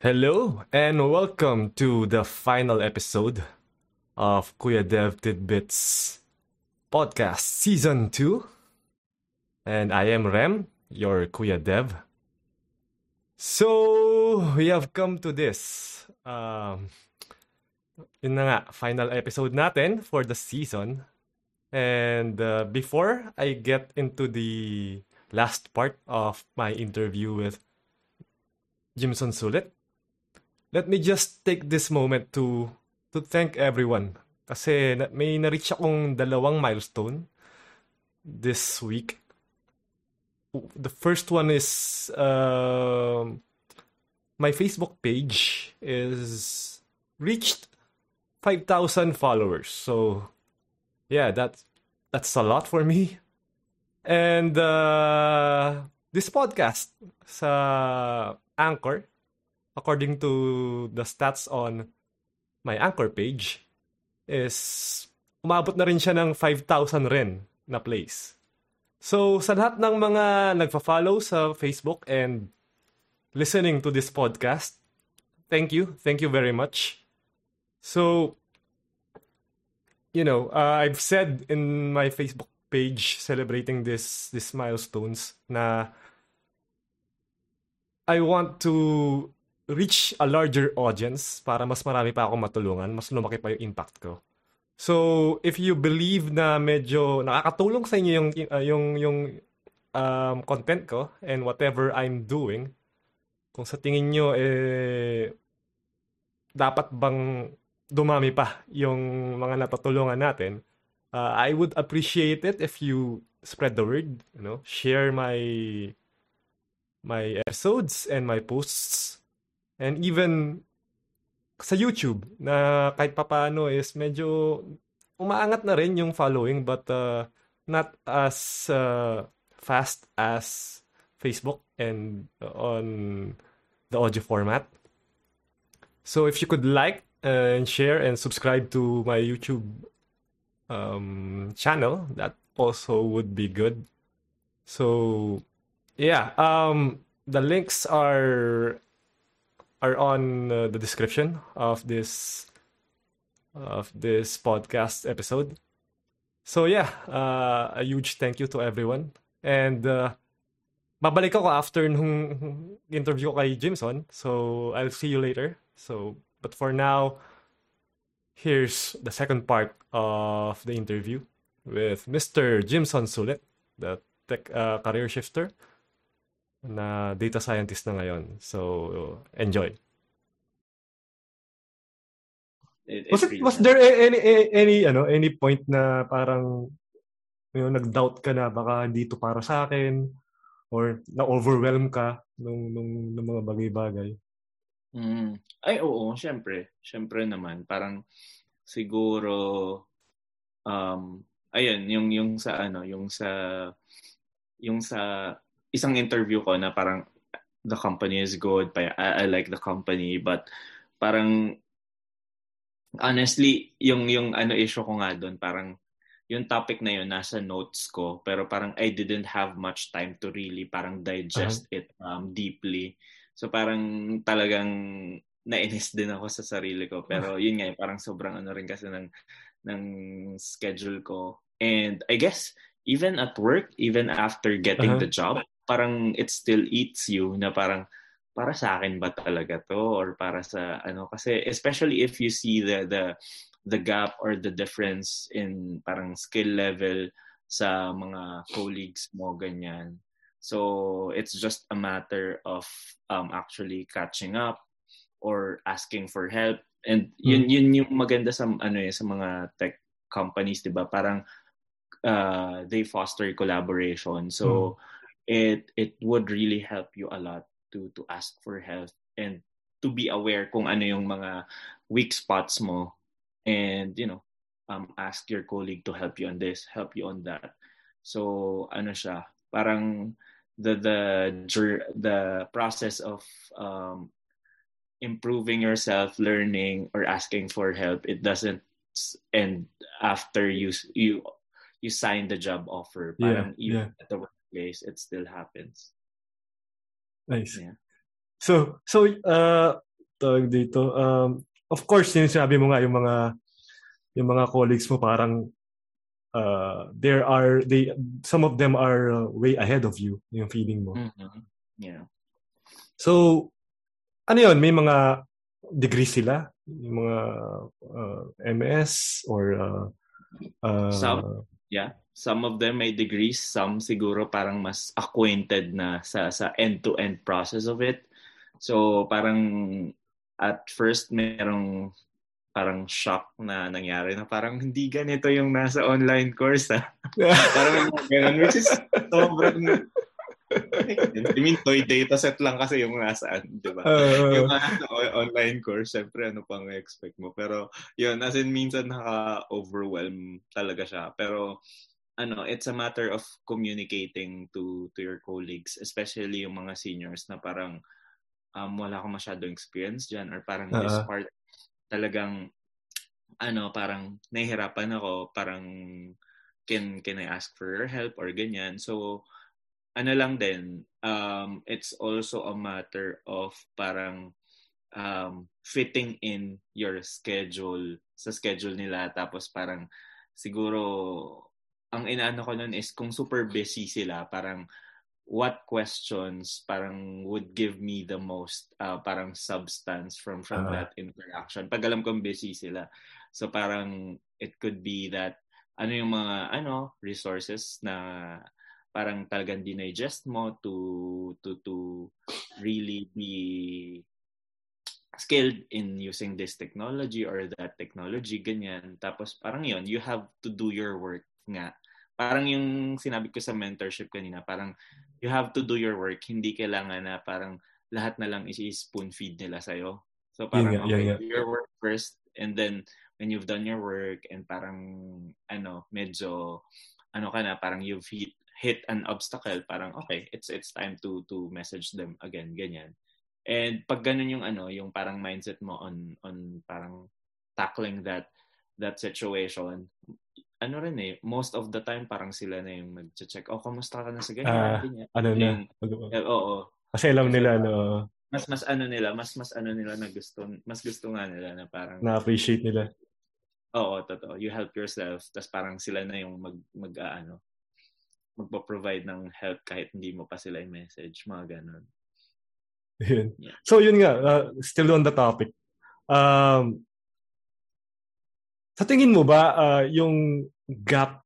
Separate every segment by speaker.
Speaker 1: Hello and welcome to the final episode of Kuya Dev Tidbits podcast season 2. And I am Rem, your Kuya Dev. So, we have come to this. Um, yun na nga, final episode natin for the season. And uh, before I get into the last part of my interview with Jimson Sulit, let me just take this moment to to thank everyone. Kasi may na-reach akong dalawang milestone this week. The first one is uh, my Facebook page is reached 5,000 followers. So yeah, that's that's a lot for me. And uh, this podcast sa Anchor according to the stats on my anchor page, is umabot na rin siya ng 5,000 rin na plays. So, sa lahat ng mga nagfa-follow sa Facebook and listening to this podcast, thank you. Thank you very much. So, you know, uh, I've said in my Facebook page celebrating this this milestones na I want to reach a larger audience para mas marami pa akong matulungan, mas lumaki pa yung impact ko. So, if you believe na medyo nakakatulong sa inyo yung uh, yung yung um, content ko and whatever I'm doing, kung sa tingin nyo eh dapat bang dumami pa yung mga natutulungan natin, uh, I would appreciate it if you spread the word, you know, share my my episodes and my posts And even sa YouTube na kahit papaano is medyo umaangat na rin yung following but uh, not as uh, fast as Facebook and on the audio format. So if you could like and share and subscribe to my YouTube um, channel, that also would be good. So yeah, um, the links are are on uh, the description of this of this podcast episode. So yeah, uh, a huge thank you to everyone. And uh, babalik ako after nung interview kay Jimson. So I'll see you later. So but for now, here's the second part of the interview with Mr. Jimson Sulit, the tech uh, career shifter na data scientist na ngayon. So, enjoy. It, was it, was there any, any any ano any point na parang you know, nag-doubt ka na baka dito para sa akin or na-overwhelm ka nung, nung, nung mga bagay-bagay?
Speaker 2: Mm. Ay, oo, syempre. Syempre naman. Parang siguro um ayun, yung yung sa ano, yung sa yung sa isang interview ko na parang the company is good, I, I like the company, but parang honestly, yung yung ano issue ko nga doon, parang yung topic na yun nasa notes ko pero parang I didn't have much time to really parang digest uh-huh. it um, deeply. So parang talagang nainis din ako sa sarili ko pero yun nga parang sobrang ano rin kasi ng ng schedule ko. And I guess even at work, even after getting uh-huh. the job, parang it still eats you na parang para sa akin ba talaga to? Or para sa ano? Kasi especially if you see the the the gap or the difference in parang skill level sa mga colleagues mo ganyan. So it's just a matter of um actually catching up or asking for help. And yun hmm. yun yung maganda sa ano eh sa mga tech companies 'di ba? Parang uh, they foster collaboration. So mm it it would really help you a lot to to ask for help and to be aware kung ano yung mga weak spots mo. And you know um ask your colleague to help you on this help you on that. So ano siya parang the the the process of um improving yourself learning or asking for help it doesn't end after you you you sign the job offer. Parang yeah, even yeah. at the place, it still happens.
Speaker 1: Nice. Yeah. So, so uh, tawag dito, um, of course, yung sinabi mo nga, yung mga, yung mga colleagues mo parang, uh, there are, they, some of them are uh, way ahead of you, yung feeling mo.
Speaker 2: Mm-hmm. Yeah.
Speaker 1: So, ano yun, may mga degrees sila? Yung mga uh, MS or uh, uh,
Speaker 2: some yeah some of them may degrees some siguro parang mas acquainted na sa sa end-to-end process of it so parang at first merong parang shock na nangyari na parang hindi ganito yung nasa online course ah. parang ganun which is sobrang I mean, toy data set lang kasi yung nasaan, di ba? Uh, yung uh, online course, syempre, ano pang expect mo. Pero, yun, as in, minsan naka-overwhelm talaga siya. Pero, ano, it's a matter of communicating to to your colleagues, especially yung mga seniors na parang um, wala akong masyadong experience dyan or parang uh-huh. this part talagang ano, parang nahihirapan ako, parang can, can I ask for your help or ganyan. So, ano lang din, um, it's also a matter of parang um, fitting in your schedule sa schedule nila. Tapos parang siguro ang inaano ko nun is kung super busy sila, parang what questions parang would give me the most uh, parang substance from from uh-huh. that interaction. Pag alam kong busy sila. So parang it could be that ano yung mga ano resources na parang talagang dinigest mo to to to really be skilled in using this technology or that technology ganyan tapos parang yon you have to do your work nga parang yung sinabi ko sa mentorship kanina parang you have to do your work hindi kailangan na parang lahat na lang i-spoon feed nila sa iyo so parang yeah, yeah, okay, yeah. your work first and then when you've done your work and parang ano medyo ano ka na parang you've hit hit an obstacle, parang okay, it's it's time to to message them again, ganyan. And pag ganun yung ano, yung parang mindset mo on on parang tackling that that situation, ano rin eh, most of the time parang sila na yung mag-check, oh, kamusta ka na sa ganyan? Uh, ganyan.
Speaker 1: Ano na?
Speaker 2: Eh, oo.
Speaker 1: Kasi alam nila, no?
Speaker 2: Mas, mas ano nila, mas, mas ano nila na gusto, mas gusto nga nila na parang...
Speaker 1: Na-appreciate nila.
Speaker 2: Oo, totoo. You help yourself, tapos parang sila na yung mag, mag uh, ano, magpo-provide ng help kahit hindi mo pa sila i-message, mga ganun.
Speaker 1: Yun. Yeah. So yun nga, uh, still on the topic. Um, sa tingin mo ba uh, yung gap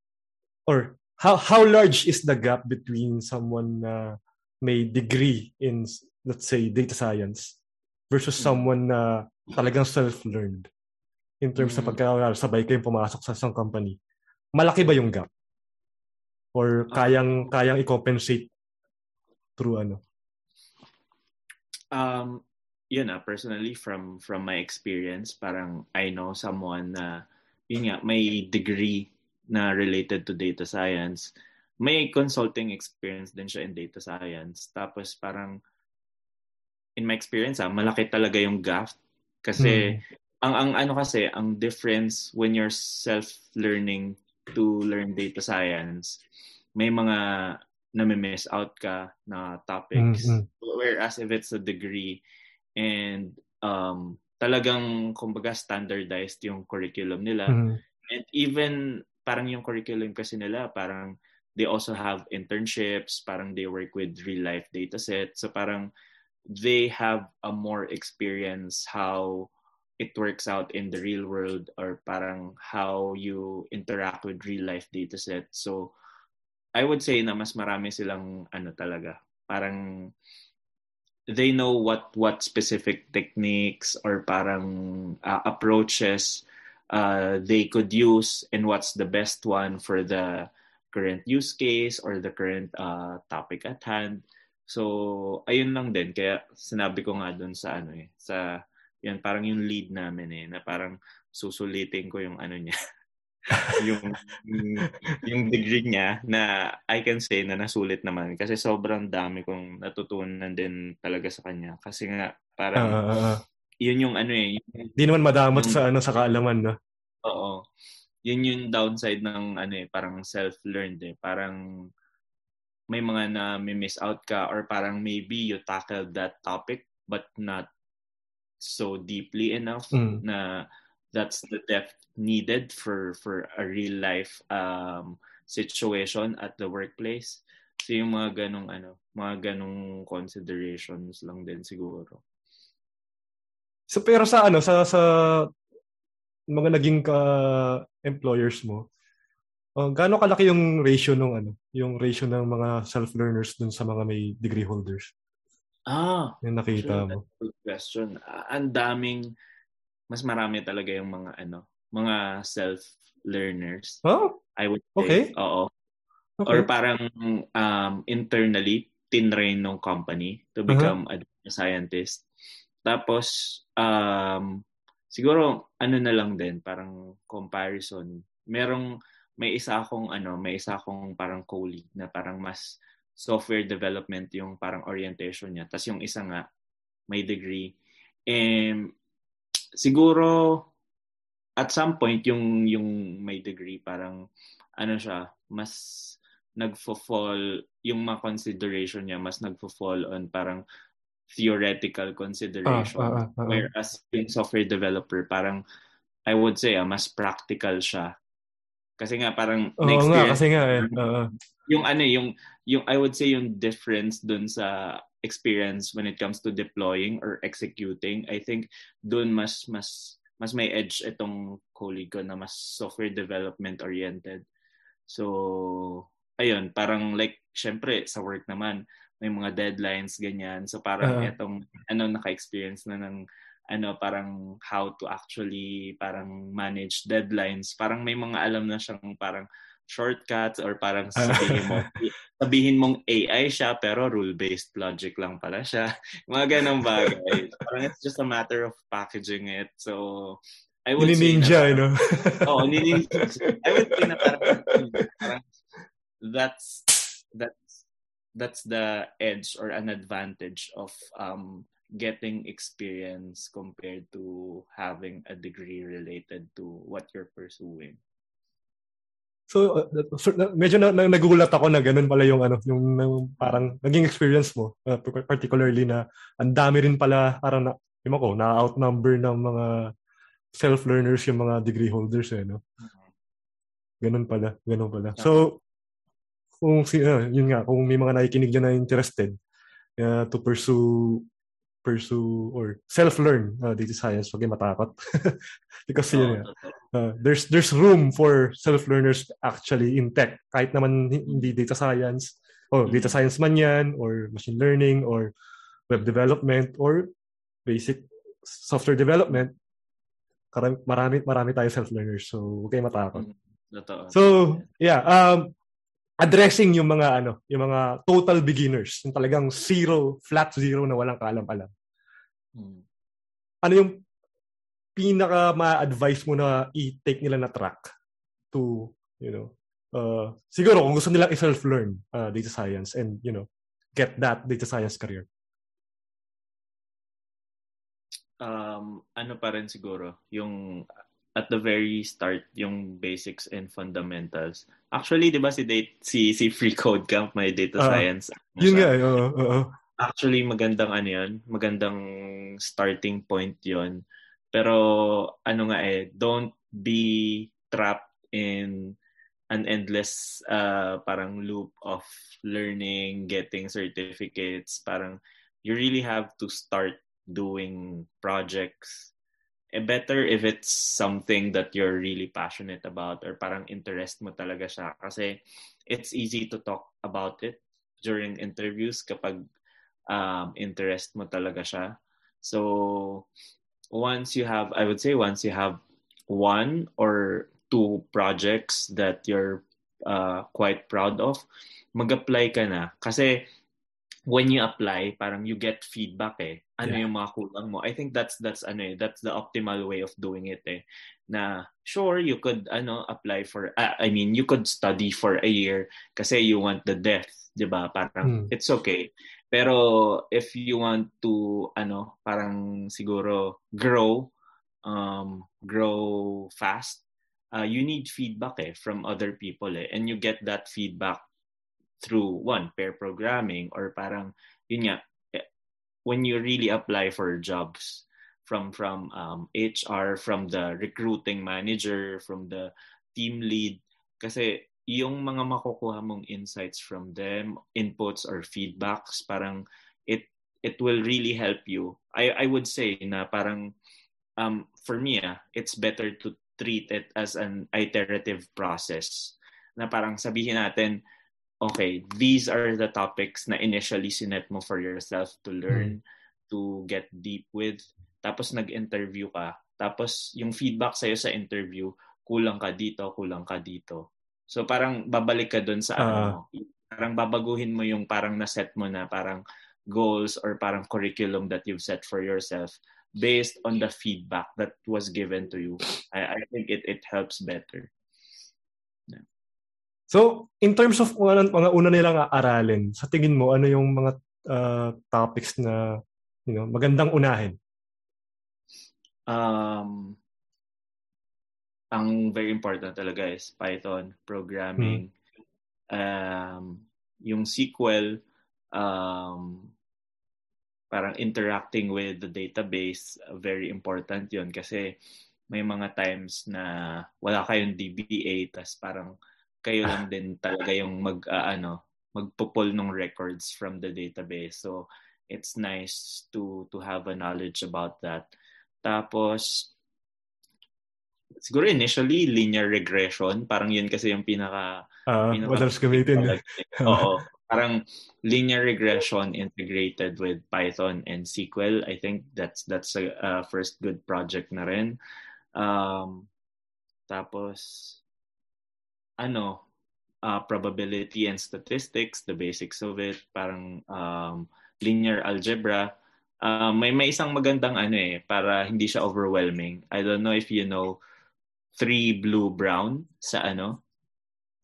Speaker 1: or how how large is the gap between someone na may degree in let's say data science versus mm-hmm. someone na talagang self-learned in terms mm-hmm. sa pagkakasabay kayong pumasok sa isang company? Malaki ba yung gap? or kayang kayang i-compensate through ano?
Speaker 2: Um yun ah, personally from from my experience, parang I know someone na yun nga, may degree na related to data science. May consulting experience din siya in data science. Tapos parang in my experience ah, malaki talaga yung gap kasi hmm. ang ang ano kasi ang difference when you're self learning to learn data science, may mga nami-miss out ka na topics. Mm-hmm. Whereas if it's a degree and um, talagang kumbaga standardized yung curriculum nila. Mm-hmm. And even parang yung curriculum kasi nila parang they also have internships, parang they work with real life data sets. So parang they have a more experience how it works out in the real world or parang how you interact with real life data set. So I would say na mas marami silang ano talaga, parang they know what what specific techniques or parang uh, approaches uh, they could use and what's the best one for the current use case or the current uh, topic at hand. So, ayun lang din. Kaya sinabi ko nga dun sa ano eh, sa yan parang yung lead namin eh na parang susulitin ko yung ano niya yung yung degree niya na I can say na nasulit naman. Kasi sobrang dami kong natutunan din talaga sa kanya. Kasi nga parang uh, yun yung ano eh
Speaker 1: hindi naman madamot yung, sa ano sa kaalaman no?
Speaker 2: Oo. Yun yung downside ng ano eh parang self-learned eh parang may mga na may miss out ka or parang maybe you tackled that topic but not so deeply enough
Speaker 1: Mm.
Speaker 2: na that's the depth needed for for a real life um situation at the workplace. So yung mga ganong ano, mga ganong considerations lang din siguro.
Speaker 1: So pero sa ano sa sa mga naging ka employers mo, uh, gaano kalaki yung ratio ng ano, yung ratio ng mga self-learners dun sa mga may degree holders?
Speaker 2: Ah,
Speaker 1: Yung nakita
Speaker 2: Sure,
Speaker 1: mo.
Speaker 2: good question. Ang daming, mas marami talaga yung mga ano, mga self-learners.
Speaker 1: Oh,
Speaker 2: I would say.
Speaker 1: Okay.
Speaker 2: Oo.
Speaker 1: okay.
Speaker 2: Or parang um, internally, tinrain ng company to
Speaker 1: Uh-huh.
Speaker 2: become a data scientist. Tapos, um, siguro, ano na lang din, parang comparison. Merong, may isa akong, ano, may isa akong parang colleague na parang mas software development yung parang orientation niya. Tapos yung isa nga, may degree. And siguro, at some point, yung, yung may degree, parang, ano siya, mas nagfo-fall, yung mga consideration niya, mas nagfo-fall on parang theoretical consideration.
Speaker 1: Ah, ah, ah, ah.
Speaker 2: Whereas yung software developer, parang, I would say, ah, mas practical siya. Kasi nga, parang,
Speaker 1: Oo nga,
Speaker 2: na-experience
Speaker 1: kasi nga eh. Oo.
Speaker 2: yung ano yung yung I would say yung difference dun sa experience when it comes to deploying or executing I think dun mas mas mas may edge itong colleague ko na mas software development oriented. So ayun parang like syempre sa work naman may mga deadlines ganyan. So parang
Speaker 1: Ah.
Speaker 2: itong ano naka-experience na ng ano parang how to actually parang manage deadlines. Parang may mga alam na siyang parang shortcuts or parang sabihin mo sabihin mong AI siya pero rule-based logic lang pala siya. Mga ganong bagay. Parang it's just a matter of packaging it. So I would say
Speaker 1: Ninja,
Speaker 2: na,
Speaker 1: you know?
Speaker 2: oh nininja I would say na parang, parang that's that's that's the edge or an advantage of um getting experience compared to having a degree related to what you're pursuing
Speaker 1: So, uh, so, na- medyo na, na, nagulat ako na ganun pala yung ano, yung, yung parang naging experience mo, uh, par- particularly na ang dami rin pala parang na, yung ko, na-outnumber ng mga self-learners yung mga degree holders eh, no? Ganun pala, ganun pala. So, kung si, uh, yun nga, kung may mga nakikinig dyan na interested uh, to pursue pursue or self-learn uh, data science, huwag kayo matakot. Because yun nga,
Speaker 2: totoo.
Speaker 1: uh, there's there's room for self-learners actually in tech kahit naman hindi data science o
Speaker 2: Mm.
Speaker 1: data science man yan or machine learning or web development or basic software development marami marami tayo self-learners so huwag kayo matakot
Speaker 2: Totoo.
Speaker 1: so yeah um addressing yung mga ano yung mga total beginners yung talagang zero flat zero na walang kaalam-alam
Speaker 2: Mm.
Speaker 1: ano yung pinaka ma-advise mo na i-take nila na track to, you know, uh, siguro kung gusto nilang i-self-learn uh, data science and, you know, get that data science career.
Speaker 2: um, ano pa rin siguro, yung at the very start, yung basics and fundamentals. Actually, di ba si, date, si, si Free Code Camp may data
Speaker 1: Ah,
Speaker 2: science?
Speaker 1: Yun nga, eh, oo, oo.
Speaker 2: Actually, magandang ano yun. Magandang starting point yon Pero, ano nga eh, don't be trapped in an endless uh, parang loop of learning, getting certificates. Parang, you really have to start doing projects. Eh, better if it's something that you're really passionate about or parang interest mo talaga siya. Kasi, it's easy to talk about it during interviews kapag um, interest mo talaga siya. So, once you have, I would say, once you have one or two projects that you're uh, quite proud of, mag-apply ka na. Kasi, when you apply, parang you get feedback eh. Ano
Speaker 1: Yeah.
Speaker 2: yung mga kulang mo. I think that's, that's, ano eh, that's the optimal way of doing it eh. Na, sure, you could, ano, apply for, ah, I mean, you could study for a year kasi you want the depth, di ba? Parang,
Speaker 1: Hmm.
Speaker 2: it's okay. Pero if you want to ano, parang siguro grow um grow fast, uh, you need feedback eh from other people eh and you get that feedback through one pair programming or parang yun nga when you really apply for jobs from from um, HR, from the recruiting manager, from the team lead. Kasi yung mga makukuha mong insights from them, inputs or feedbacks, parang it it will really help you. I I would say na parang um for me ah, it's better to treat it as an iterative process. Na parang sabihin natin, okay, these are the topics na initially sinet mo for yourself to learn, mm. to get deep with. Tapos nag-interview ka. Tapos yung feedback sa'yo sa interview, kulang ka dito, kulang ka dito. So parang babalik ka dun sa uh, ano, parang babaguhin mo yung parang na-set mo na parang goals or parang curriculum that you've set for yourself based on the feedback that was given to you. I, I think it it helps better.
Speaker 1: So, in terms of mga, mga una nilang aralin, sa tingin mo, ano yung mga uh, topics na you know, magandang unahin?
Speaker 2: Um, ang very important talaga is Python, programming, hmm. um, yung SQL, um, parang interacting with the database, very important yon kasi may mga times na wala kayong DBA, tas parang kayo lang din talaga yung mag, uh, ano, magpupul ng records from the database. So, it's nice to to have a knowledge about that. Tapos, siguro initially linear regression. Parang yun kasi yung pinaka
Speaker 1: uh, pinaka madalas gamitin
Speaker 2: oo. Parang linear regression integrated with Python and SQL I think that's that's a, a first good project na rin. Um tapos ano uh, probability and statistics the basics of it parang um, linear algebra uh, may may isang magandang ano eh para hindi siya overwhelming I don't know if you know three blue brown sa ano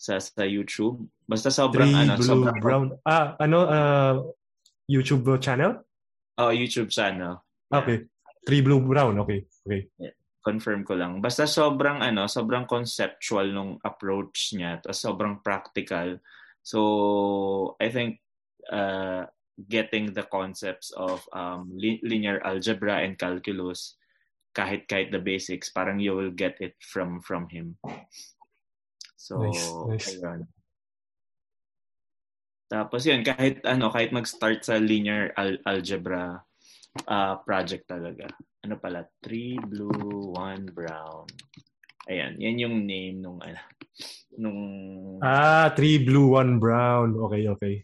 Speaker 2: sa sa YouTube. Basta sobrang
Speaker 1: three
Speaker 2: ano,
Speaker 1: blue
Speaker 2: sobrang
Speaker 1: brown. Ah, ano uh, YouTube channel?
Speaker 2: Oh, YouTube channel.
Speaker 1: Yeah. Okay. Three blue brown. Okay. Okay.
Speaker 2: Yeah. Confirm ko lang. Basta sobrang ano, sobrang conceptual nung approach niya, tapos sobrang practical. So, I think uh, getting the concepts of um, linear algebra and calculus kahit kahit the basics, parang you will get it from from him. So, nice, nice. ayun. Tapos yun, kahit ano, kahit mag-start sa linear al- algebra uh, project talaga. Ano pala? 3 blue, 1 brown. Ayan, yan yung name nung ano, nung
Speaker 1: Ah, 3 blue, 1 brown. Okay, okay.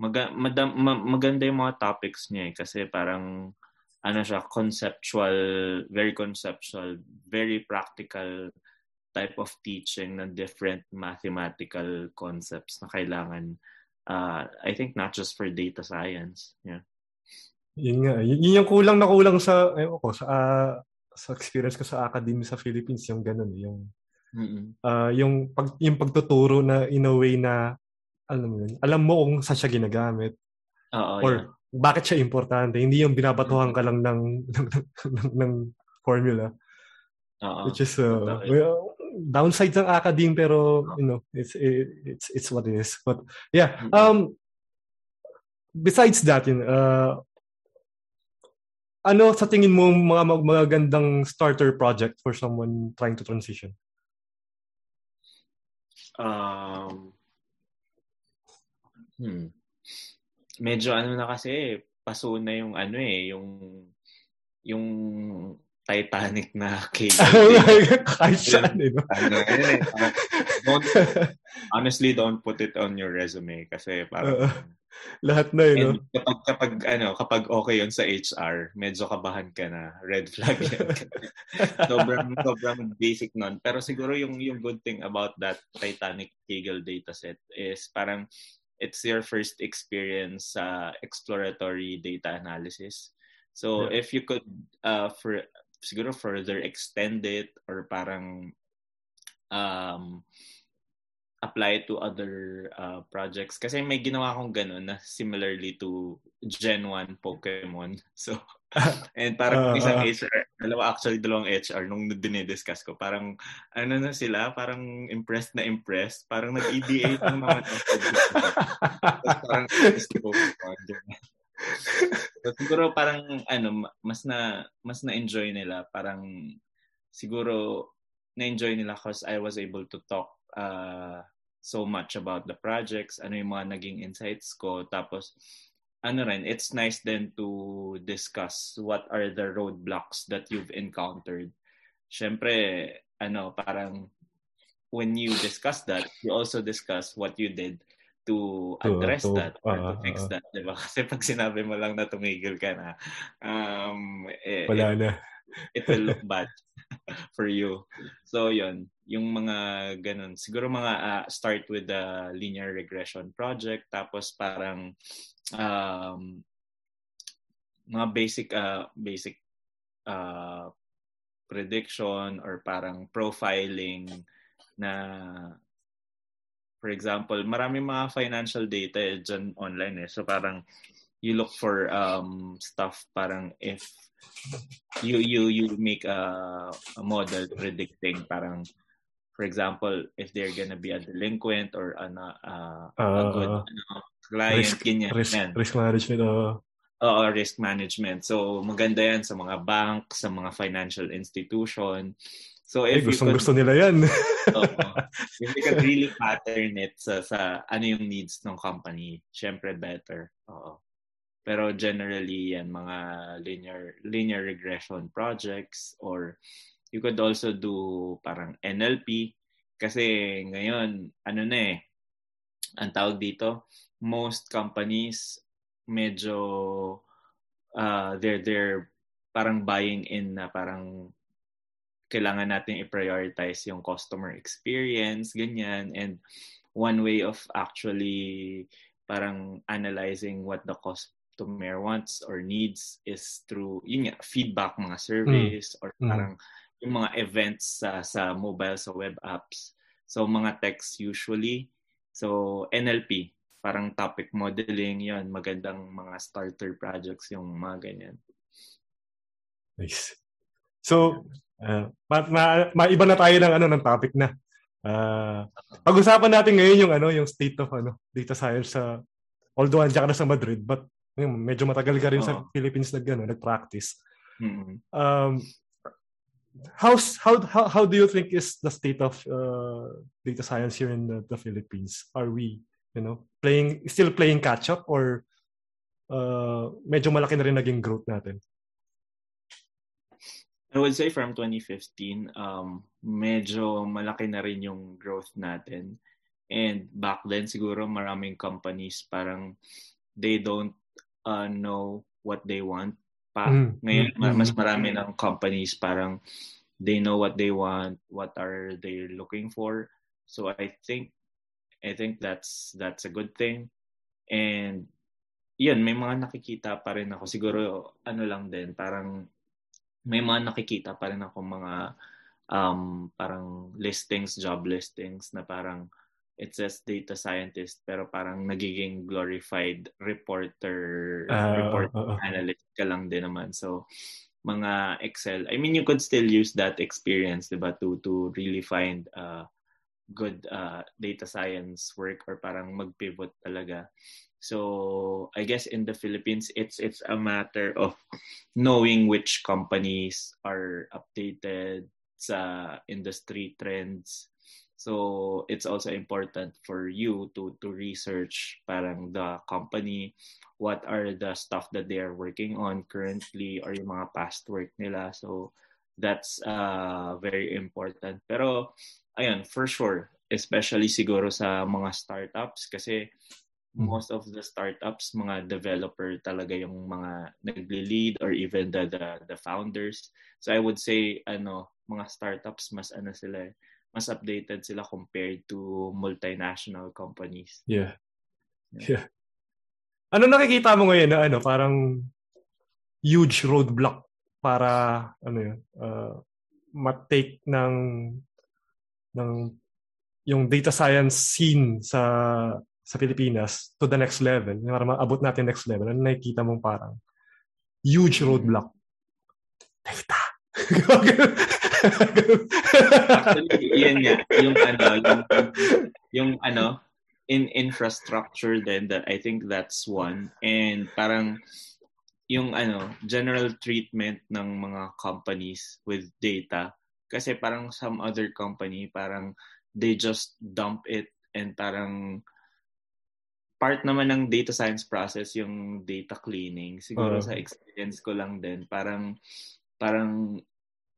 Speaker 2: Mag- madam, ma- maganda yung mga topics niya eh, kasi parang ano siya, conceptual, very conceptual, very practical type of teaching ng different mathematical concepts na kailangan, uh, I think not just for data science. Yeah.
Speaker 1: Yun nga. Yun, yun yung kulang na kulang sa, eh, ko, sa, uh, sa experience ko sa academy sa Philippines, yung ganun, yung, mm-hmm. uh, yung, pag, yung pagtuturo na in a way na, alam mo yun, alam mo kung saan siya ginagamit.
Speaker 2: Oo,
Speaker 1: or, yeah bakit siya importante. Hindi yung binabatuhan ka lang ng, ng, ng, ng formula.
Speaker 2: Uh-huh.
Speaker 1: Which is, uh, well, downside ng academe pero, you know, it's, it's, it's what it is. But, yeah. Um, besides that, yun, uh, ano sa tingin mo mga magagandang starter project for someone trying to transition?
Speaker 2: Um, hmm medyo ano na kasi, paso na yung ano eh, yung yung Titanic na cable.
Speaker 1: Kahit saan, eh, no?
Speaker 2: ano, eh, don't, honestly, don't put it on your resume kasi parang uh,
Speaker 1: lahat na yun, no?
Speaker 2: Kapag, kapag, ano, kapag okay yon sa HR, medyo kabahan ka na. Red flag yan. sobrang, sobrang basic nun. Pero siguro yung, yung good thing about that Titanic Kegel dataset is parang it's your first experience sa uh, exploratory data analysis. So yeah. if you could uh for siguro further extend it or parang um apply to other uh, projects. Kasi may ginawa akong ganun na similarly to Gen 1 Pokemon. So And parang uh, isang HR, dalawa actually dalawang HR nung dinidiscuss ko, parang ano na sila, parang impressed na impressed, parang nag-EDA ng mga parang siguro parang ano mas na mas na enjoy nila. Parang siguro na enjoy nila cause I was able to talk uh, so much about the projects ano yung mga naging insights ko. Tapos ano rin it's nice then to discuss what are the roadblocks that you've encountered. Syempre ano parang when you discuss that you also discuss what you did to address to, to, that or uh, to fix uh, that, 'di ba? Kasi pag sinabi mo lang na tumigil ka na, um eh,
Speaker 1: wala na.
Speaker 2: it will look bad for you. So, 'yon, yung mga ganun. Siguro mga uh, start with the linear regression project tapos parang um mga basic uh, basic uh, prediction or parang profiling na for example, maraming mga financial data eh, dyan online eh. So parang you look for um, stuff parang if you you you make a, a model predicting parang for example if they're gonna be a delinquent or ano uh, uh, a good ano, client
Speaker 1: risk,
Speaker 2: ganyan
Speaker 1: risk, risk management uh,
Speaker 2: Oo, risk management. So, maganda yan sa mga bank, sa mga financial institution. So
Speaker 1: if Ay, gustong could, gusto nila yan.
Speaker 2: uh, if you can really pattern it sa, sa ano yung needs ng company, syempre better. Oo. Pero generally yan mga linear linear regression projects or you could also do parang NLP kasi ngayon ano na eh ang tawag dito most companies medyo uh, they're they're parang buying in na parang kailangan natin i-prioritize yung customer experience, ganyan. And one way of actually parang analyzing what the customer wants or needs is through yun nga, feedback mga surveys mm. or hmm. parang mm. yung mga events sa sa mobile sa web apps. So mga text usually. So NLP, parang topic modeling yon magandang mga starter projects yung mga ganyan.
Speaker 1: Nice. So, Uh, ma, ma, maiba na tayo ng ano ng topic na. Uh, pag-usapan natin ngayon yung ano yung state of ano data science sa although andiyan ka na sa Madrid but yun, medyo matagal ka rin oh. sa Philippines nag ano, nag-practice. Mm-hmm. Um, how's how, how how do you think is the state of uh, data science here in the, the Philippines? Are we, you know, playing still playing catch up or uh, medyo malaki na rin naging growth natin?
Speaker 2: I would say from 2015, um, medyo malaki na rin yung growth natin. And back then, siguro maraming companies parang they don't uh, know what they want pa. Mm. Ngayon, mm. mas marami ng companies parang they know what they want, what are they looking for. So I think I think that's that's a good thing. And yun, may mga nakikita pa rin ako. Siguro ano lang din, parang may mga nakikita pa rin ako mga um, parang listings, job listings na parang it says data scientist pero parang nagiging glorified reporter, uh, report uh, uh, analyst ka lang din naman. So, mga Excel. I mean, you could still use that experience, diba, to, to really find uh, good uh, data science work or parang mag-pivot talaga. So I guess in the Philippines, it's it's a matter of knowing which companies are updated sa industry trends. So it's also important for you to to research parang the company, what are the stuff that they are working on currently or yung mga past work nila. So that's uh, very important. Pero ayun, for sure, especially siguro sa mga startups kasi Mm. most of the startups, mga developer talaga yung mga nagli-lead or even the, the the founders. So I would say ano, mga startups mas ano sila eh, mas updated sila compared to multinational companies.
Speaker 1: Yeah. Yeah. yeah. Ano nakikita mo ngayon na ano, parang huge roadblock para ano yun, uh, matake ng ng yung data science scene sa sa Pilipinas to the next level, para maabot natin next level, ano nakikita mong parang huge roadblock? Data.
Speaker 2: Actually, yun nga, yung ano, yung, yung ano, in infrastructure then that I think that's one. And parang yung ano general treatment ng mga companies with data. Kasi parang some other company parang they just dump it and parang part naman ng data science process yung data cleaning. Siguro uh, sa experience ko lang din parang parang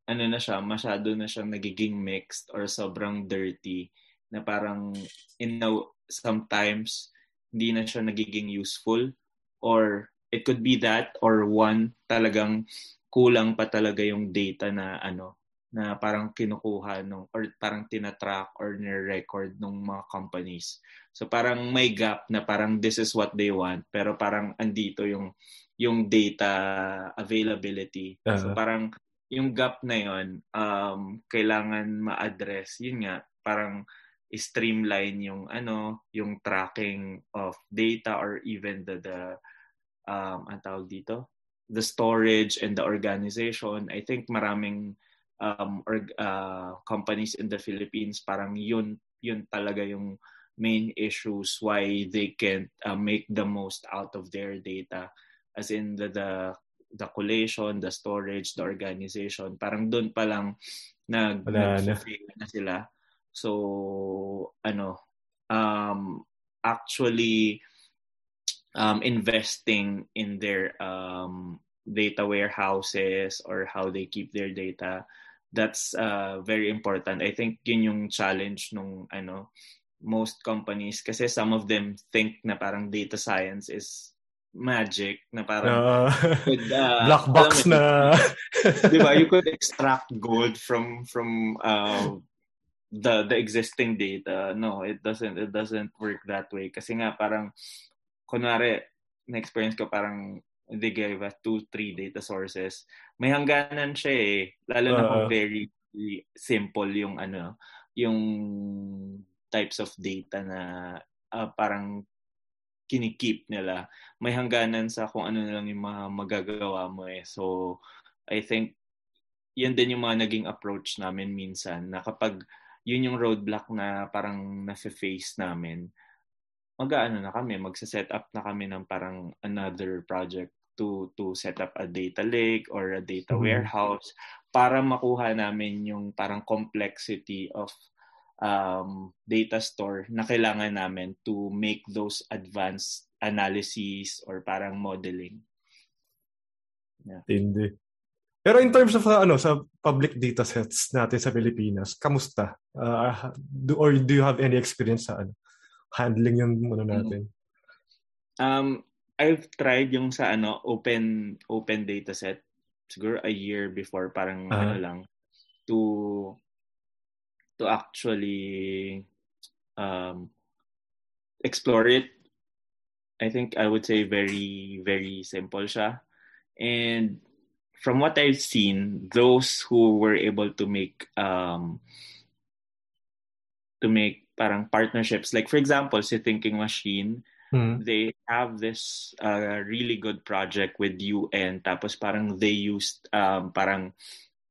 Speaker 2: ano na siya masyado na siyang nagiging mixed or sobrang dirty na parang in no, sometimes hindi na siya nagiging useful or it could be that or one talagang kulang pa talaga yung data na ano na parang kinukuha nung or parang tinatrack or ni-record ng mga companies. So parang may gap na parang this is what they want pero parang andito yung yung data availability. Uh-huh. So parang yung gap na yon um kailangan ma-address. Yun nga parang streamline yung ano, yung tracking of data or even the the um ang tawag dito, the storage and the organization. I think maraming um or uh, companies in the Philippines parang yun yun talaga yung main issues why they can't uh, make the most out of their data as in the the the collation, the storage, the organization. Parang doon pa lang nag na. na sila. So, ano, um, actually um, investing in their um, data warehouses or how they keep their data, that's uh, very important. I think yun yung challenge nung ano, most companies. Kasi some of them think na parang data science is magic na parang uh,
Speaker 1: could, uh, black box na.
Speaker 2: 'di ba? You could extract gold from from uh, the the existing data. No it doesn't it doesn't work that way. Kasi nga parang kunwari na experience ko parang they gave us two three data sources. May hangganan siya eh. Lalo na kung uh, very simple yung ano yung types of data na uh, parang kinikip nila. May hangganan sa kung ano na lang yung mga magagawa mo eh. So I think yan din yung mga naging approach namin minsan na kapag yun yung roadblock na parang nasa-face namin, mag-aano na kami, magsa-set up na kami ng parang another project to to set up a data lake or a data mm-hmm. warehouse para makuha namin yung parang complexity of um, data store na kailangan namin to make those advanced analyses or parang modeling.
Speaker 1: Yeah. Hindi. Pero in terms of uh, ano sa public data sets natin sa Pilipinas, kamusta? Uh, do, or do you have any experience sa ano handling yung ano natin?
Speaker 2: Um I've tried yung sa ano open open data set siguro a year before parang uh-huh. ano lang to to actually um explore it. I think I would say very very simple siya. And from what I've seen, those who were able to make um, to make parang partnerships, like for example, si Thinking Machine, mm. they have this uh, really good project with UN. Tapos parang they used um, parang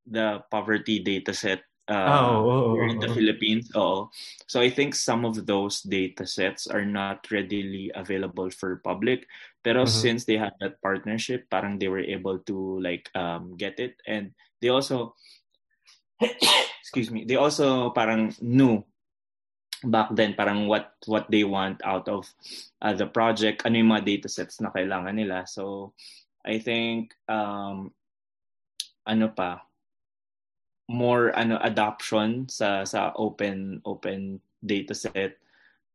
Speaker 2: the poverty data set uh, oh, oh, oh, in the. Philippines. Oh, so I think some of those data sets are not readily available for public. Pero mm-hmm. since they had that partnership, parang they were able to like um, get it, and they also, excuse me, they also parang knew back then parang what what they want out of uh, the project, ano yung mga data sets na kailangan nila. So I think um, ano pa more ano adoption sa sa open open data set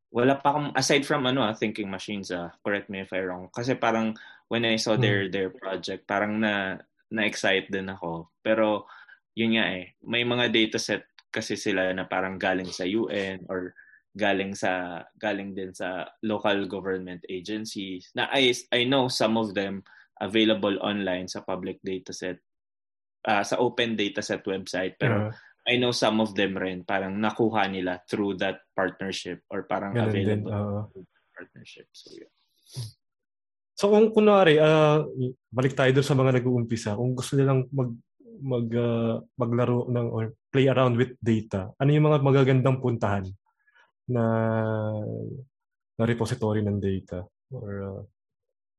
Speaker 2: wala pa akong aside from ano ah, thinking machines ah correct me if I wrong kasi parang when I saw their hmm. their project parang na na-excite din ako pero yun nga eh may mga data set kasi sila na parang galing sa UN or galing sa galing din sa local government agencies na I I know some of them available online sa public data set uh, sa open dataset website pero uh-huh. I know some of them rin parang nakuha nila through that partnership or parang Ganun available din, uh, partnership. So yeah.
Speaker 1: So kung kunwari, uh, balik tayo doon sa mga nag-uumpisa, kung gusto nilang mag mag uh, maglaro ng or play around with data, ano yung mga magagandang puntahan na na repository ng data or uh,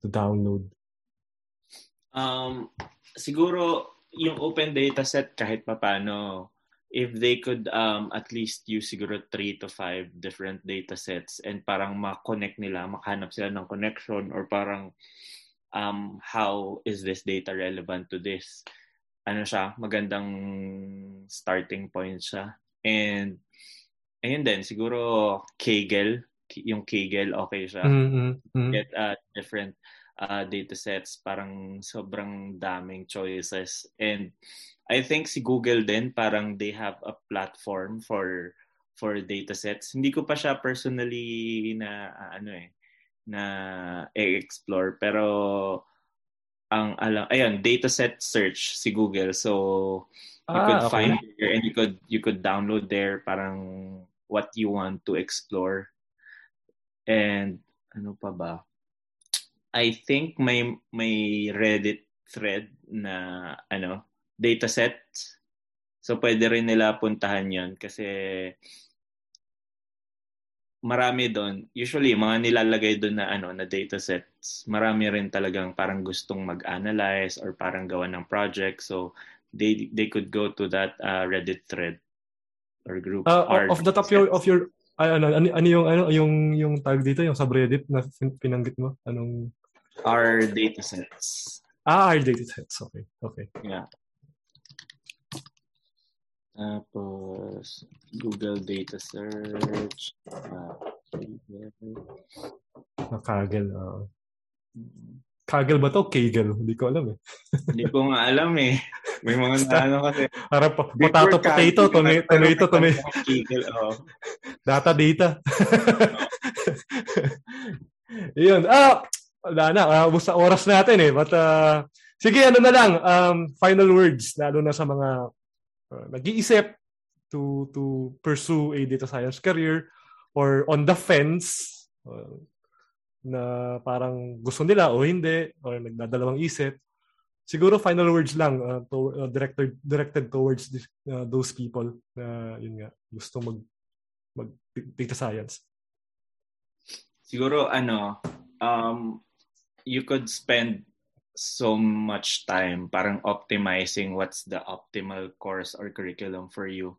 Speaker 1: to download?
Speaker 2: Um, siguro yung open data set kahit papano if they could um, at least use siguro three to five different data sets and parang ma-connect nila, makahanap sila ng connection or parang um, how is this data relevant to this? Ano siya, magandang starting point siya. And ayun din, siguro Kaggle, yung Kaggle, okay siya.
Speaker 1: Mm-hmm.
Speaker 2: Get uh, different uh, data sets, parang sobrang daming choices. And I think si Google din parang they have a platform for for data sets. Hindi ko pa siya personally na uh, ano eh na e-explore pero ang alam ayun dataset search si Google so you ah, could okay. find there and you could you could download there parang what you want to explore and ano pa ba I think may may Reddit thread na ano dataset. So pwede rin nila puntahan 'yon kasi marami doon. Usually mga nilalagay doon na ano na datasets. Marami rin talagang parang gustong mag-analyze or parang gawa ng project. So they they could go to that uh, Reddit thread or group.
Speaker 1: Uh, of the top your, of your ano, ano, ano yung ano yung yung tag dito yung subreddit na pinanggit mo? Anong
Speaker 2: our datasets.
Speaker 1: Ah, our datasets. Okay. Okay.
Speaker 2: Yeah. Tapos, Google Data Search. Uh,
Speaker 1: Kaggle. Uh. Kaggle ba to? Kaggle? Hindi ko alam eh.
Speaker 2: Hindi ko nga alam eh. May mga ano kasi.
Speaker 1: Para po, potato, potato, tomato, tomato, tomato.
Speaker 2: Kaggle, oh.
Speaker 1: Data, data. Iyon. Ah, wala na. Uh, sa oras natin eh. But, uh, sige, ano na lang. Um, final words, lalo na sa mga uh, nag-iisip to to pursue a data science career or on the fence uh, na parang gusto nila o hindi or nagdadalawang isip. Siguro final words lang uh, to, uh, directed directed towards this, uh, those people na yun nga gusto mag mag data science.
Speaker 2: Siguro ano um you could spend so much time parang optimizing what's the optimal course or curriculum for you.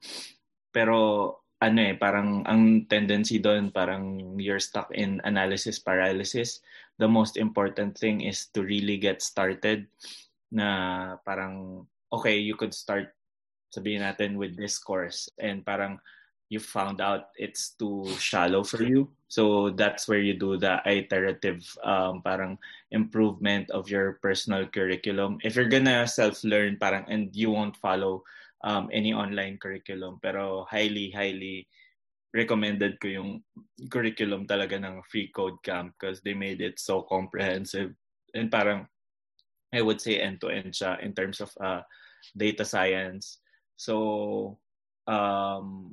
Speaker 2: Pero ano eh, parang ang tendency doon, parang you're stuck in analysis paralysis. The most important thing is to really get started na parang, okay, you could start, sabihin natin, with this course. And parang you found out it's too shallow for you. So that's where you do the iterative um, parang improvement of your personal curriculum. If you're gonna self-learn parang and you won't follow um, any online curriculum, pero highly, highly recommended ko yung curriculum talaga ng Free Code Camp because they made it so comprehensive and parang I would say end-to-end siya in terms of uh, data science. So um,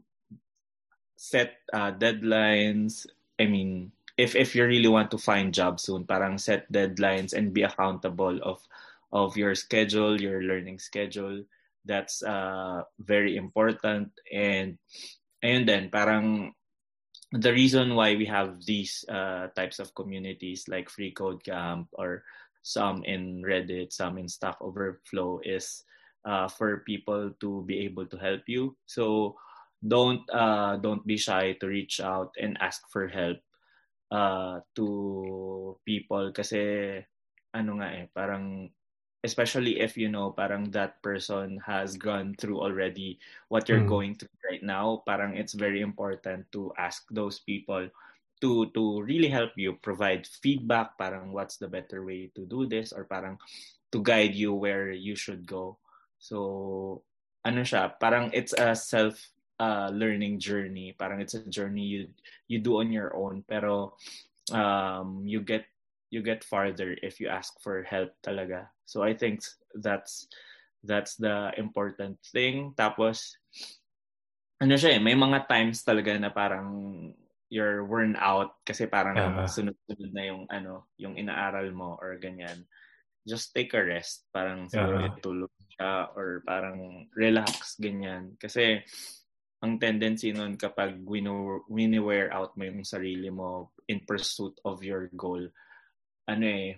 Speaker 2: set uh, deadlines. I mean, if if you really want to find job soon, parang set deadlines and be accountable of of your schedule, your learning schedule. That's uh, very important. And and then parang the reason why we have these uh, types of communities like Free Code Camp or some in Reddit, some in Stack Overflow is uh, for people to be able to help you. So don't uh, don't be shy to reach out and ask for help uh, to people kasi ano nga eh parang especially if you know parang that person has gone through already what you're mm. going through right now parang it's very important to ask those people to to really help you provide feedback parang what's the better way to do this or parang to guide you where you should go so ano siya parang it's a self uh, learning journey. Parang it's a journey you you do on your own, pero um, you get you get farther if you ask for help talaga. So I think that's that's the important thing. Tapos ano siya eh, may mga times talaga na parang you're worn out kasi parang uh-huh. sunod-sunod na yung ano, yung inaaral mo or ganyan. Just take a rest. Parang siguro uh-huh. tulog siya or parang relax ganyan. Kasi ang tendency nun kapag wini-wear out mo yung sarili mo in pursuit of your goal, ano eh,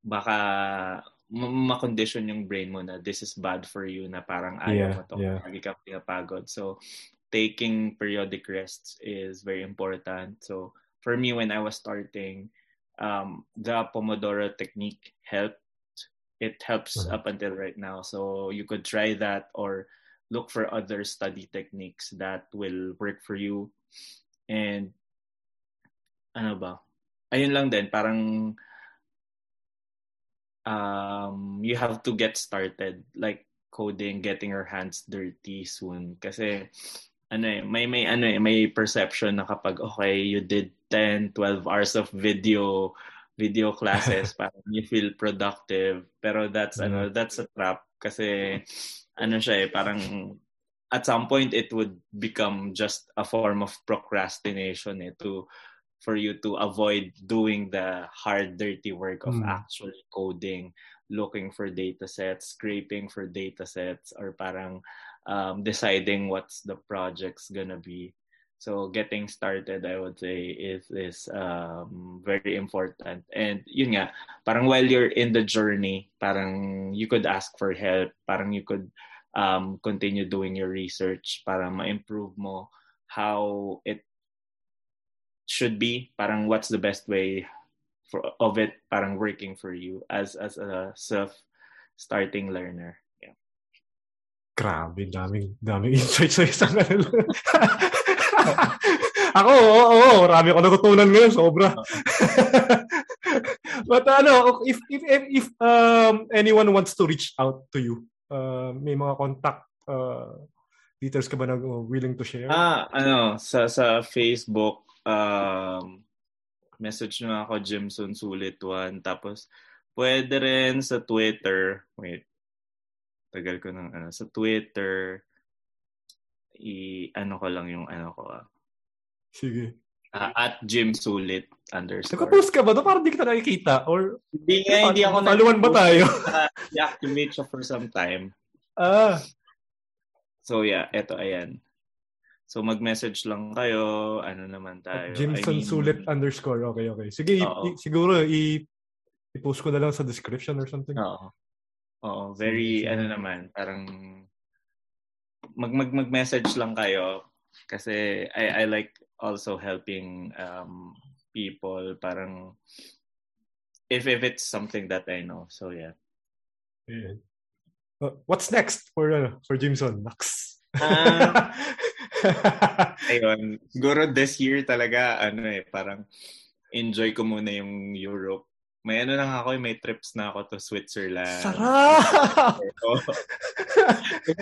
Speaker 2: baka ma-condition yung brain mo na this is bad for you na parang ayaw
Speaker 1: Yeah,
Speaker 2: mo to.
Speaker 1: yeah.
Speaker 2: Lagi ka pinapagod. So, taking periodic rests is very important. So, for me, when I was starting, um, the Pomodoro technique helped. It helps
Speaker 1: Mhm.
Speaker 2: up until right now. So, you could try that or look for other study techniques that will work for you. And, ano ba? Ayun lang din, parang um, you have to get started like coding, getting your hands dirty soon. Kasi ano eh, may may ano eh, may perception na kapag okay, you did 10, 12 hours of video video classes, parang you feel productive. Pero that's ano, that's a trap kasi ano siya eh, parang at some point it would become just a form of procrastination eh to for you to avoid doing the hard dirty work of
Speaker 1: Mm.
Speaker 2: actually coding looking for data sets scraping for data sets or parang um, deciding what's the project's gonna be so getting started i would say is is um, very important. And yun nga parang while you're in the journey parang you could ask for help. Parang you could um, continue doing your research para ma-improve mo how it should be. Parang what's the best way for of it parang working for you as as a self starting learner. Yeah.
Speaker 1: Grabe, daming, daming insights sa isang. ako, oo, oo, marami ako natutunan ngayon, sobra. But ano, if if if, if um, anyone wants to reach out to you, uh, may mga contact uh, details ka ba na uh, willing to share?
Speaker 2: ah ano sa sa Facebook um message nyo ako Jimson Sulit 1 tapos pwede rin sa Twitter wait tagal ko ng ano sa Twitter i ano ko lang yung ano ko ah
Speaker 1: Sige.
Speaker 2: Ah, at Jim Sulit underscore
Speaker 1: Nagka-post ka ba doon? Parang di kita nakikita. Or
Speaker 2: Hindi nga, hindi ako
Speaker 1: Taluan ba tayo?
Speaker 2: i-activate siya for some time.
Speaker 1: ah,
Speaker 2: So yeah, eto ayan. So mag-message lang kayo, ano naman tayo.
Speaker 1: Jimson
Speaker 2: I mean,
Speaker 1: Sulit underscore. Okay, okay. Sige, i- siguro i- i-post ko na lang sa description or something.
Speaker 2: Oo. Oo, very
Speaker 1: sige.
Speaker 2: ano naman, parang mag mag mag-message lang kayo kasi I I like also helping um people parang if if it's something that I know. So yeah.
Speaker 1: Ayan. Uh, what's next for uh, for Jimson? Max.
Speaker 2: Ah, ayun. Siguro this year talaga, ano eh, parang enjoy ko muna yung Europe. May ano lang ako, may trips na ako to Switzerland.
Speaker 1: Sarap!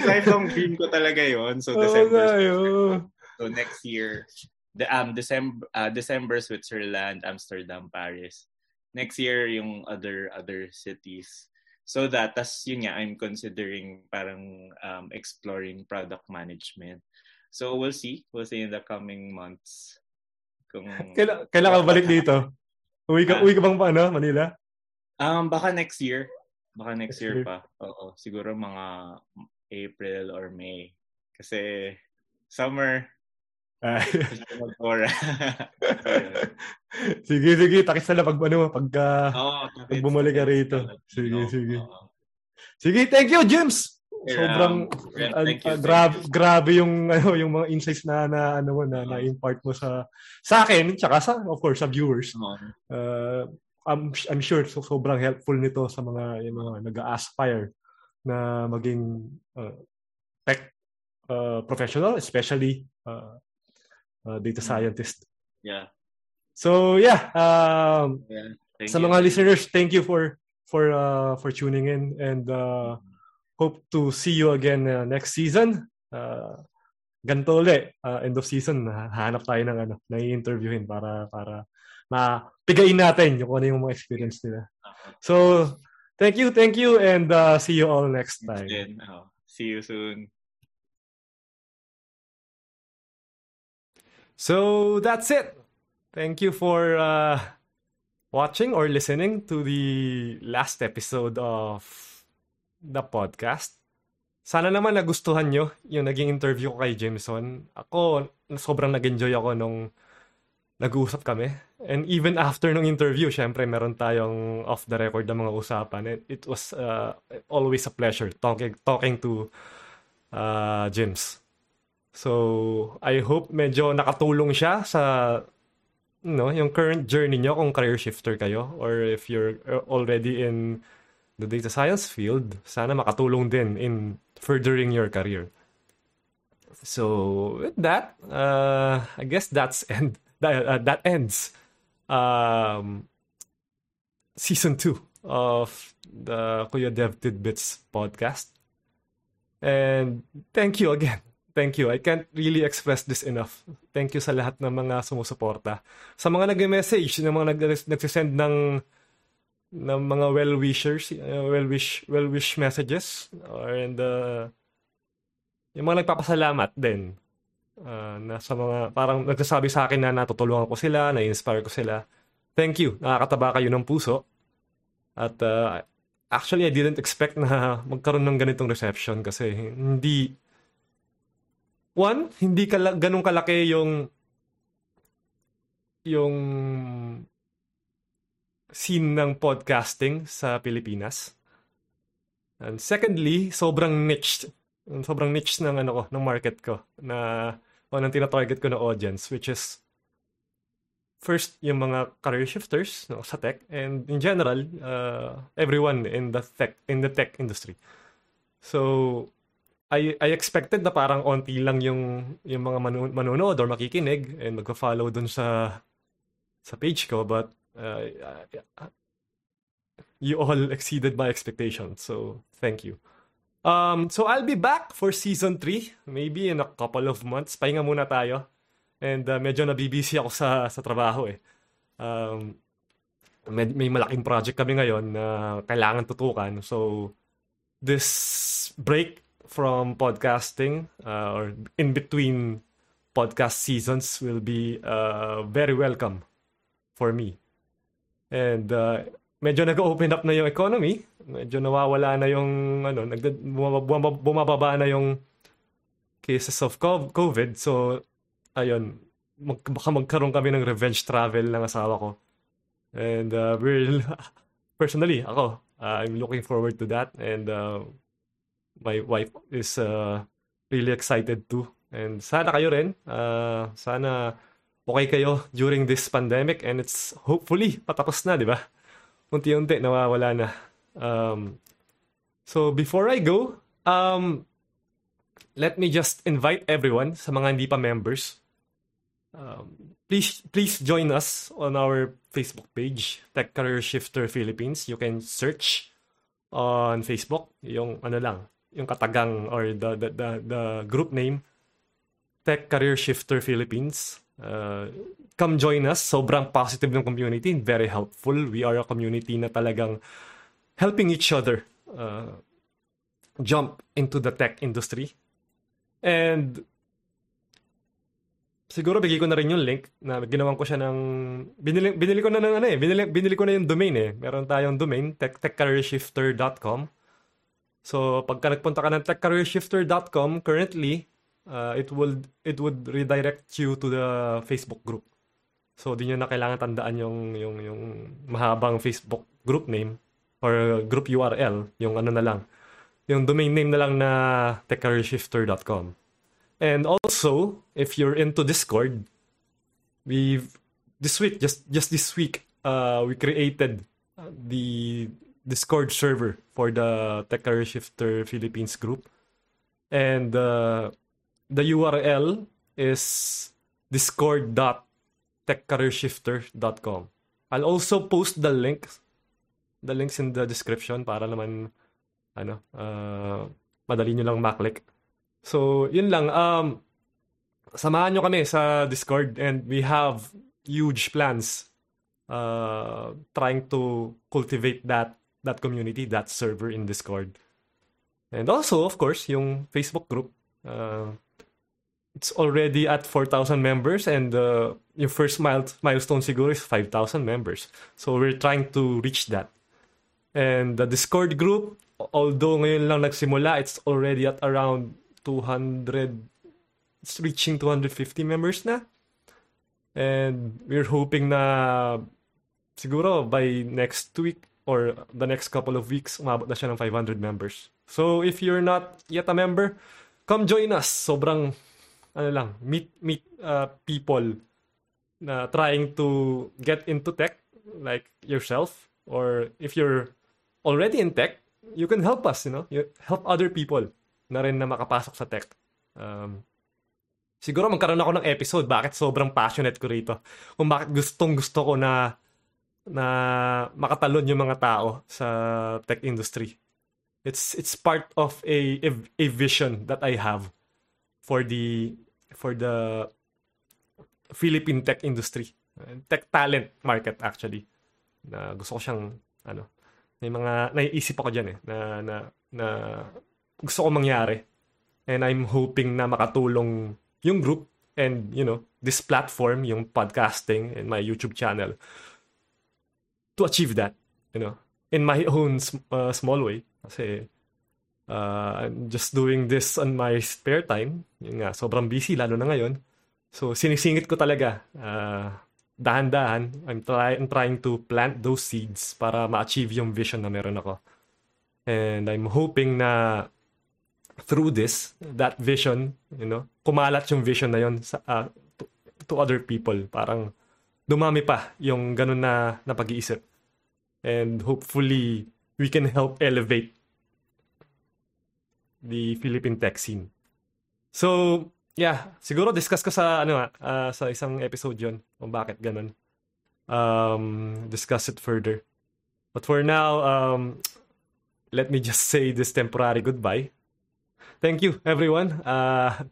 Speaker 2: Lifelong dream ko talaga yon So, December.
Speaker 1: yun.
Speaker 2: So, next year, the, um, December, uh, December, Switzerland, Amsterdam, Paris. Next year, yung other other cities. So that, tas yun nga, I'm considering parang um, exploring product management. So we'll see. We'll see in the coming months. Kung,
Speaker 1: Kailan, kailan ka balik dito? Uwi ka,
Speaker 2: Ah.
Speaker 1: uwi ka bang pa, ano, Manila?
Speaker 2: um, baka next year. Baka
Speaker 1: Next
Speaker 2: next year
Speaker 1: year.
Speaker 2: pa. Oo. Siguro mga April or May. Kasi summer. Ayun.
Speaker 1: sige, sige. Takis na lang pag, ano, pagka...
Speaker 2: Oo,
Speaker 1: Pag bumalik ka rito. Sige,
Speaker 2: Oo,
Speaker 1: sige.
Speaker 2: oo.
Speaker 1: Sige, thank you, Jims! Sobrang
Speaker 2: yeah,
Speaker 1: uh, uh, grab,
Speaker 2: thank you.
Speaker 1: grabe yung ano yung mga insights na na ano mo na,
Speaker 2: Oo.
Speaker 1: na impart mo sa sa akin tsaka sa of course sa viewers. Uh, I'm I'm sure so, sobrang helpful nito sa mga yung mga nag-aspire na maging uh, tech uh, professional especially uh, uh, data
Speaker 2: Mm.
Speaker 1: scientist.
Speaker 2: Yeah.
Speaker 1: So yeah, um,
Speaker 2: yeah.
Speaker 1: Sa
Speaker 2: you.
Speaker 1: mga listeners, thank you for for uh, for tuning in and uh, hope to see you again uh, next season. Uh, ganito ulit, uh, end of season, ha- hanap tayo ng ano, na i-interviewin para para mapigain natin yung kung ano yung mga experience nila. So, thank you, thank you, and uh, see you all next time.
Speaker 2: Then, oh, see you soon.
Speaker 1: So that's it. Thank you for uh, watching or listening to the last episode of the podcast. sana naman nagustuhan nyo yung naging interview ko kay Jameson. Ako, sobrang nag-enjoy ako nung nag-uusap kami. And even after nung interview, syempre meron tayong off the record na mga usapan. It, it was uh, always a pleasure talking, talking to uh, James. So, I hope medyo nakatulong siya sa no, yung current journey nyo kung career shifter kayo or if you're already in the data science field, sana makatulong din in furthering your career. So with that, uh, I guess that's end. That, uh, that ends um, season two of the Kuya Dev Tidbits podcast. And thank you again. Thank you. I can't really express this enough. Thank you sa lahat ng mga sumusuporta. Sa mga nag-message, ng mga nag- nagsisend ng ng mga well-wishers, uh, well-wish well-wish messages or and uh, yung mga nagpapasalamat din uh, na sa mga parang nagsasabi sa akin na natutulungan ko sila, na-inspire ko sila. Thank you. Nakakataba kayo ng puso. At uh, actually I didn't expect na magkaroon ng ganitong reception kasi hindi one, hindi kala, ganun kalaki yung yung scene ng podcasting sa Pilipinas. And secondly, sobrang niche. Sobrang niche ng ano ko, ng market ko na o ng tina-target ko na audience which is first yung mga career shifters no, sa tech and in general uh, everyone in the tech in the tech industry. So I I expected na parang onti lang yung yung mga manu- manonood or makikinig and magfa-follow dun sa sa page ko but uh, uh, you all exceeded my expectations. So thank you. Um, so I'll be back for season 3 maybe in a couple of months. Pahinga muna tayo. And uh, medyo nabibisi ako sa sa trabaho eh. Um, may, may malaking project kami ngayon na kailangan tutukan. So this break from podcasting uh, or in between podcast seasons will be uh, very welcome for me. And uh, medyo nag-open up na yung economy. Medyo nawawala na yung ano, nag bumababa na yung cases of COVID. So ayun, mag, baka magkaroon kami ng revenge travel ng asawa ko. And uh, we're personally ako, uh, I'm looking forward to that and uh, my wife is uh, really excited too. And sana kayo rin. Uh, sana okay kayo during this pandemic and it's hopefully patapos na, di ba? Unti-unti nawawala na. Um, so before I go, um, let me just invite everyone sa mga hindi pa members. Um, please please join us on our Facebook page, Tech Career Shifter Philippines. You can search on Facebook yung ano lang, yung katagang or the, the, the, the group name, Tech Career Shifter Philippines. Uh, come join us. Sobrang positive ng community. Very helpful. We are a community na talagang helping each other uh, jump into the tech industry. And siguro bigay ko na rin yung link na ginawan ko siya ng binili, binili ko na ng ano eh binili, binili ko na yung domain eh meron tayong domain tech, techcareershifter.com So, pagka nagpunta ka ng techcareershifter.com, currently, uh, it would it would redirect you to the Facebook group. So, di nyo na kailangan tandaan yung, yung, yung mahabang Facebook group name or group URL, yung ano na lang. Yung domain name na lang na techcareershifter.com. And also, if you're into Discord, we've this week, just just this week, uh, we created the Discord server for the Tech Career Shifter Philippines group. And uh, the URL is discord.techcareershifter.com. I'll also post the link, the links in the description para naman ano, uh, madali nyo lang maklik. So, yun lang. Um, samahan nyo kami sa Discord and we have huge plans uh, trying to cultivate that that community, that server in Discord. And also, of course, yung Facebook group. Uh, it's already at 4,000 members and uh, yung first mile- milestone siguro is 5,000 members. So we're trying to reach that. And the Discord group although ngayon lang nagsimula, it's already at around 200, it's reaching 250 members na. And we're hoping na siguro by next week or the next couple of weeks, umabot na siya ng 500 members. So if you're not yet a member, come join us. Sobrang, ano lang, meet, meet uh, people na trying to get into tech like yourself or if you're already in tech, you can help us, you know, you help other people na rin na makapasok sa tech. Um, siguro magkaroon ako ng episode bakit sobrang passionate ko rito. Kung bakit gustong gusto ko na na makatalon yung mga tao sa tech industry. It's it's part of a a, a vision that I have for the for the Philippine tech industry. Tech talent market actually. Na gusto ko siyang ano, may mga naiisip ako diyan eh na na na gusto ko mangyari. And I'm hoping na makatulong yung group and you know, this platform, yung podcasting and my YouTube channel to achieve that, you know, in my own uh, small way kasi uh, I'm just doing this on my spare time. Yung nga, sobrang busy lalo na ngayon. So sinisingit ko talaga uh, dahan-dahan. I'm, try- I'm trying to plant those seeds para ma-achieve yung vision na meron ako. And I'm hoping na through this, that vision, you know, kumalat yung vision na yon sa, uh, to, to other people. Parang dumami pa yung ganun na, na pag-iisip. And hopefully, we can help elevate the Philippine tech scene. So, yeah, siguro discuss ko sa ano uh, sa isang episode 'yon kung bakit ganun. Um, discuss it further. But for now, um, let me just say this temporary goodbye. Thank you, everyone. Uh,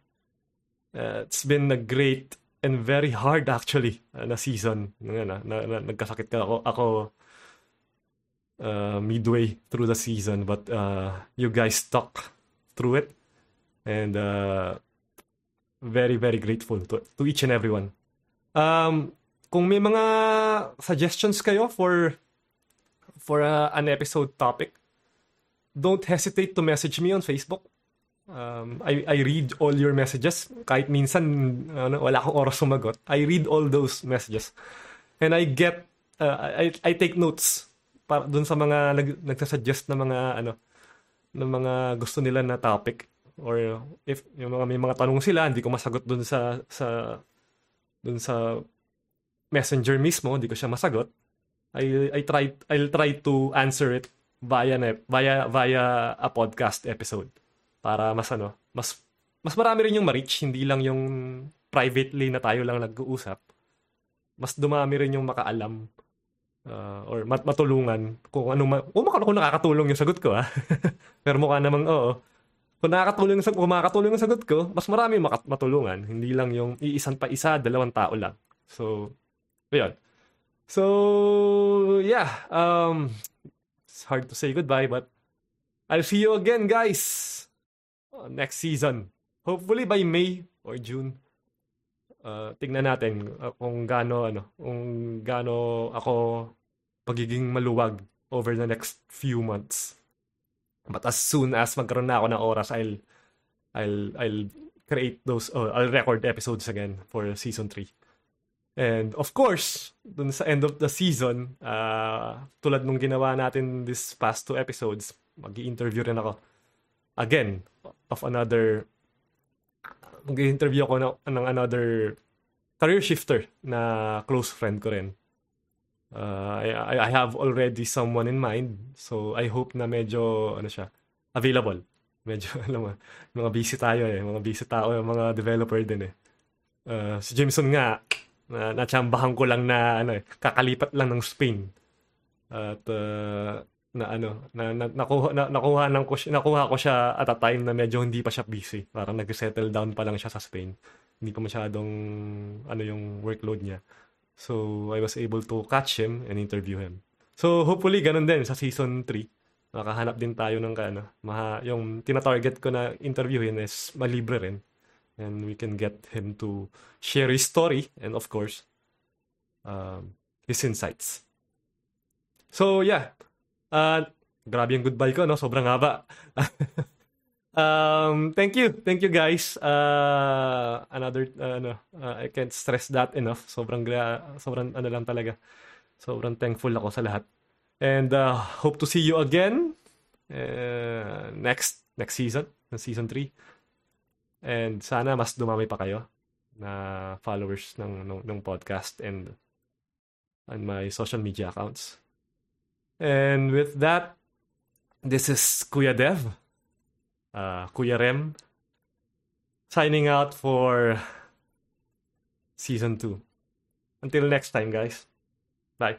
Speaker 1: uh, it's been a great and very hard actually uh, na season. Na, na, na, na, nagkasakit ka ako, ako uh, midway through the season, but uh, you guys stuck through it. And uh, very, very grateful to, to each and everyone. Um, kung may mga suggestions kayo for for uh, an episode topic, don't hesitate to message me on Facebook. Um, I, I read all your messages. Kahit minsan ano, wala akong oras sumagot. I read all those messages. And I get, uh, I, I take notes para dun sa mga nag, nagsasuggest na mga ano ng mga gusto nila na topic. Or if yung mga may mga tanong sila hindi ko masagot dun sa sa dun sa messenger mismo hindi ko siya masagot. I I try I'll try to answer it via via via a podcast episode. Para mas ano, mas mas marami rin yung ma-reach, hindi lang yung privately na tayo lang nag-uusap. Mas dumami rin yung makaalam uh, or mat matulungan kung ano ma- kung, kung nakakatulong yung sagot ko ha. Pero mukha namang oo. Kung nakakatulong yung kung makakatulong yung sagot ko, mas marami makat- matulungan, hindi lang yung iisan pa isa, dalawang tao lang. So, ayun. So, yeah, um it's hard to say goodbye but I'll see you again, guys. Next season. Hopefully by May or June. Uh, tingnan natin uh, kung gaano ano, kung gaano ako pagiging maluwag over the next few months. But as soon as magkaroon na ako ng oras, I'll I'll I'll create those oh, I'll record episodes again for season 3. And of course, dun sa end of the season, uh, tulad nung ginawa natin this past two episodes, mag-i-interview rin ako again of another mag-interview ako ng, ng another career shifter na close friend ko rin. Uh, I, I have already someone in mind. So, I hope na medyo, ano siya, available. Medyo, alam mo, mga busy tayo eh. Mga busy tao, mga developer din eh. Uh, si Jameson nga, na, natsambahan ko lang na, ano eh, kakalipat lang ng Spain. At, uh, na ano na, na nakuha na, nakuha nang ko nakuha ko siya at a time na medyo hindi pa siya busy. Parang nag-settle down pa lang siya sa Spain. Hindi pa masyadong ano yung workload niya. So I was able to catch him and interview him. So hopefully ganun din sa season 3. Makahanap din tayo ng ano, maha, yung tina-target ko na interviewin is malibre rin. And we can get him to share his story and of course um, his insights. So yeah, Uh, grabe yung goodbye ko, no? Sobrang haba. um, thank you. Thank you, guys. Uh, another, uh, ano, uh, I can't stress that enough. Sobrang, gra- sobrang, ano lang talaga. Sobrang thankful ako sa lahat. And uh, hope to see you again uh, next next season, season 3. And sana mas dumami pa kayo na followers ng, ng, ng podcast and on my social media accounts. And with that, this is Kuya Dev, uh, Kuya Rem, signing out for season 2. Until next time, guys. Bye.